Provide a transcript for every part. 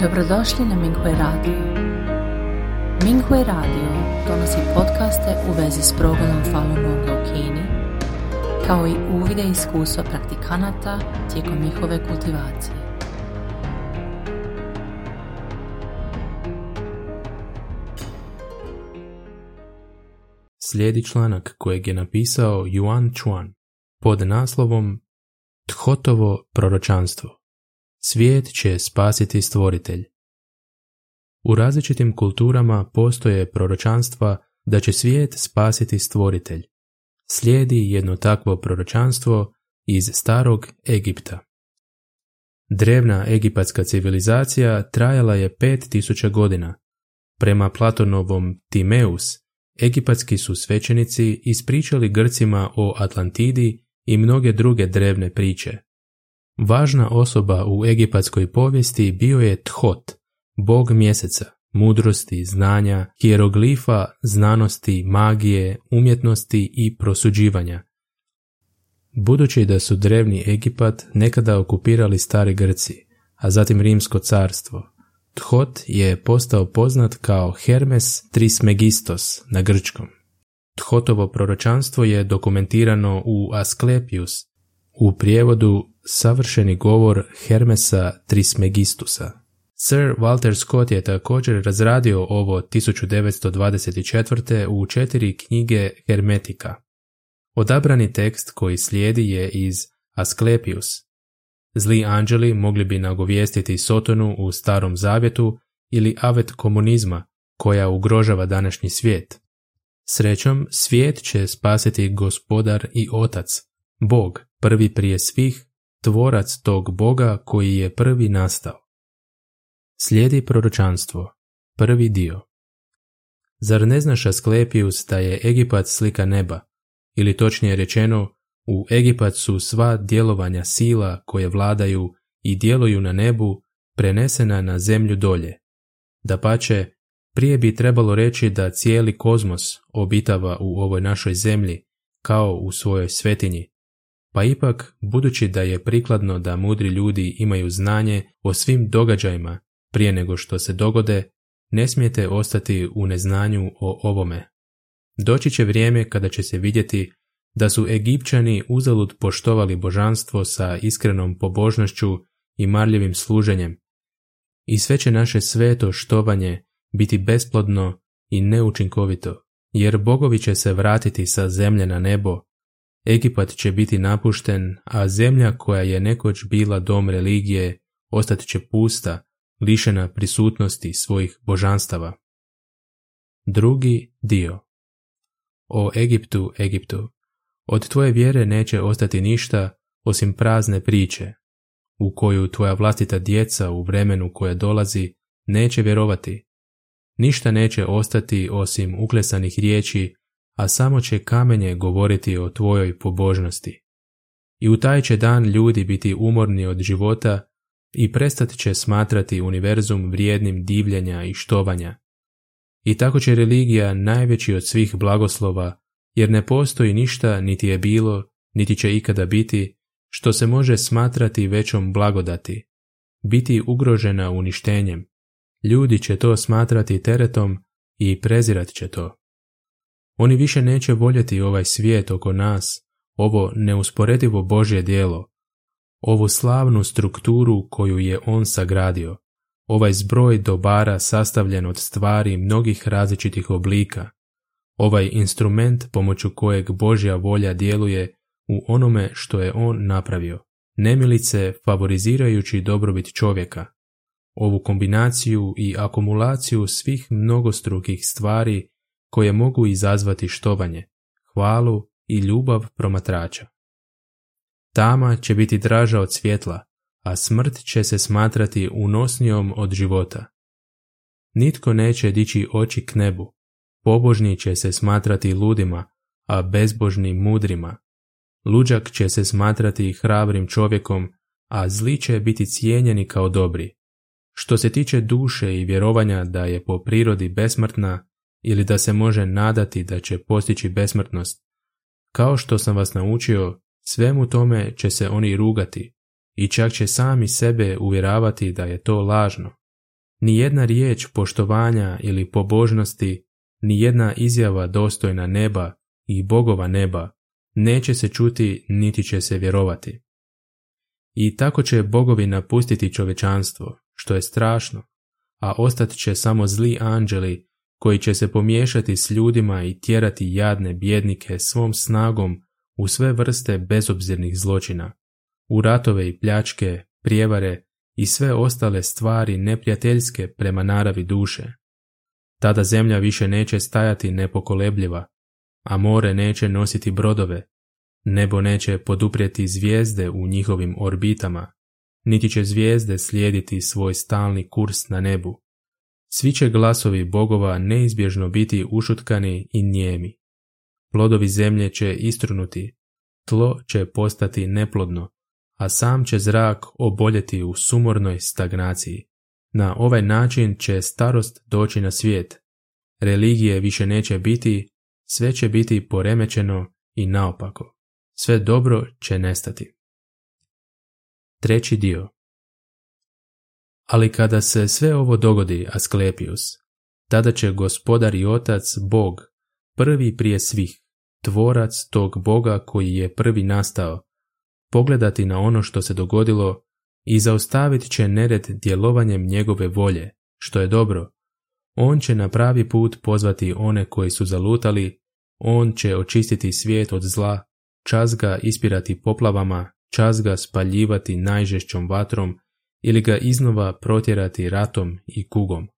Dobrodošli na Minghui Radio. Minghui Radio donosi podcaste u vezi s progledom Falun Gonga u Kini, kao i uvide iskustva praktikanata tijekom njihove kultivacije. Slijedi članak kojeg je napisao Yuan Chuan pod naslovom Thotovo proročanstvo. Svijet će spasiti stvoritelj. U različitim kulturama postoje proročanstva da će svijet spasiti stvoritelj. Slijedi jedno takvo proročanstvo iz starog Egipta. Drevna egipatska civilizacija trajala je 5000 godina. Prema Platonovom Timeus, egipatski su svećenici ispričali Grcima o Atlantidi i mnoge druge drevne priče. Važna osoba u egipatskoj povijesti bio je Thot, bog mjeseca, mudrosti, znanja, hieroglifa, znanosti, magije, umjetnosti i prosuđivanja. Budući da su drevni Egipat nekada okupirali stari Grci, a zatim Rimsko carstvo, Thot je postao poznat kao Hermes Trismegistos na grčkom. Thotovo proročanstvo je dokumentirano u Asklepius, u prijevodu savršeni govor Hermesa Trismegistusa. Sir Walter Scott je također razradio ovo 1924. u četiri knjige Hermetika. Odabrani tekst koji slijedi je iz Asklepius. Zli anđeli mogli bi nagovijestiti Sotonu u Starom Zavjetu ili avet komunizma koja ugrožava današnji svijet. Srećom, svijet će spasiti gospodar i otac, Bog, prvi prije svih, tvorac tog Boga koji je prvi nastao. Slijedi proročanstvo, prvi dio. Zar ne znaš Asklepius da je Egipat slika neba, ili točnije rečeno, u Egipat su sva djelovanja sila koje vladaju i djeluju na nebu prenesena na zemlju dolje. Da pače, prije bi trebalo reći da cijeli kozmos obitava u ovoj našoj zemlji, kao u svojoj svetinji, pa ipak, budući da je prikladno da mudri ljudi imaju znanje o svim događajima prije nego što se dogode, ne smijete ostati u neznanju o ovome. Doći će vrijeme kada će se vidjeti da su Egipćani uzalud poštovali božanstvo sa iskrenom pobožnošću i marljivim služenjem. I sve će naše sveto štovanje biti besplodno i neučinkovito, jer bogovi će se vratiti sa zemlje na nebo Egipat će biti napušten, a zemlja koja je nekoć bila dom religije ostat će pusta, lišena prisutnosti svojih božanstava. Drugi dio O Egiptu, Egiptu, od tvoje vjere neće ostati ništa osim prazne priče, u koju tvoja vlastita djeca u vremenu koje dolazi neće vjerovati. Ništa neće ostati osim uklesanih riječi a samo će kamenje govoriti o tvojoj pobožnosti. I u taj će dan ljudi biti umorni od života i prestat će smatrati univerzum vrijednim divljenja i štovanja. I tako će religija najveći od svih blagoslova, jer ne postoji ništa niti je bilo, niti će ikada biti, što se može smatrati većom blagodati, biti ugrožena uništenjem. Ljudi će to smatrati teretom i prezirat će to. Oni više neće voljeti ovaj svijet oko nas, ovo neusporedivo Božje dijelo, ovu slavnu strukturu koju je On sagradio, ovaj zbroj dobara sastavljen od stvari mnogih različitih oblika, ovaj instrument pomoću kojeg Božja volja djeluje u onome što je On napravio, nemilice favorizirajući dobrobit čovjeka, ovu kombinaciju i akumulaciju svih mnogostrukih stvari koje mogu izazvati štovanje, hvalu i ljubav promatrača. Tama će biti draža od svjetla, a smrt će se smatrati unosnijom od života. Nitko neće dići oči k nebu, pobožni će se smatrati ludima, a bezbožni mudrima. Luđak će se smatrati hrabrim čovjekom, a zli će biti cijenjeni kao dobri. Što se tiče duše i vjerovanja da je po prirodi besmrtna, ili da se može nadati da će postići besmrtnost. Kao što sam vas naučio, svemu tome će se oni rugati i čak će sami sebe uvjeravati da je to lažno. Ni jedna riječ poštovanja ili pobožnosti, ni jedna izjava dostojna neba i bogova neba neće se čuti niti će se vjerovati. I tako će bogovi napustiti čovečanstvo, što je strašno, a ostat će samo zli anđeli koji će se pomiješati s ljudima i tjerati jadne bjednike svom snagom u sve vrste bezobzirnih zločina, u ratove i pljačke, prijevare i sve ostale stvari neprijateljske prema naravi duše. Tada zemlja više neće stajati nepokolebljiva, a more neće nositi brodove, nebo neće poduprijeti zvijezde u njihovim orbitama, niti će zvijezde slijediti svoj stalni kurs na nebu. Svi će glasovi bogova neizbježno biti ušutkani i njemi. Plodovi zemlje će istrunuti, tlo će postati neplodno, a sam će zrak oboljeti u sumornoj stagnaciji. Na ovaj način će starost doći na svijet. Religije više neće biti, sve će biti poremećeno i naopako. Sve dobro će nestati. Treći dio Ali kada se sve ovo dogodi, Asklepius, tada će gospodar i otac Bog, prvi prije svih, tvorac tog Boga koji je prvi nastao, pogledati na ono što se dogodilo i zaustavit će nered djelovanjem njegove volje, što je dobro. On će na pravi put pozvati one koji su zalutali, on će očistiti svijet od zla, čas ga ispirati poplavama, čas ga spaljivati najžešćom vatrom ili ga iznova protjerati ratom i kugom.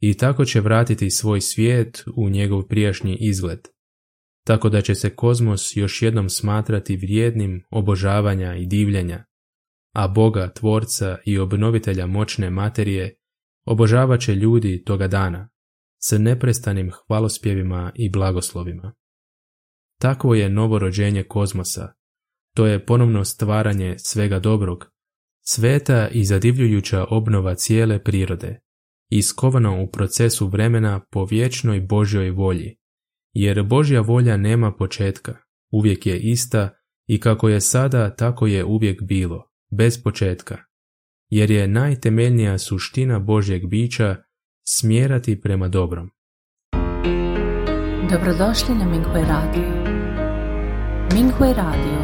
I tako će vratiti svoj svijet u njegov prijašnji izgled tako da će se kozmos još jednom smatrati vrijednim obožavanja i divljenja, a Boga, tvorca i obnovitelja moćne materije obožavat će ljudi toga dana, s neprestanim hvalospjevima i blagoslovima. Takvo je novorođenje kozmosa, to je ponovno stvaranje svega dobrog, sveta i zadivljujuća obnova cijele prirode, iskovano u procesu vremena po vječnoj Božjoj volji, jer Božja volja nema početka, uvijek je ista i kako je sada, tako je uvijek bilo, bez početka, jer je najtemeljnija suština Božjeg bića smjerati prema dobrom. Dobrodošli na Minghui Radio. Minghui Radio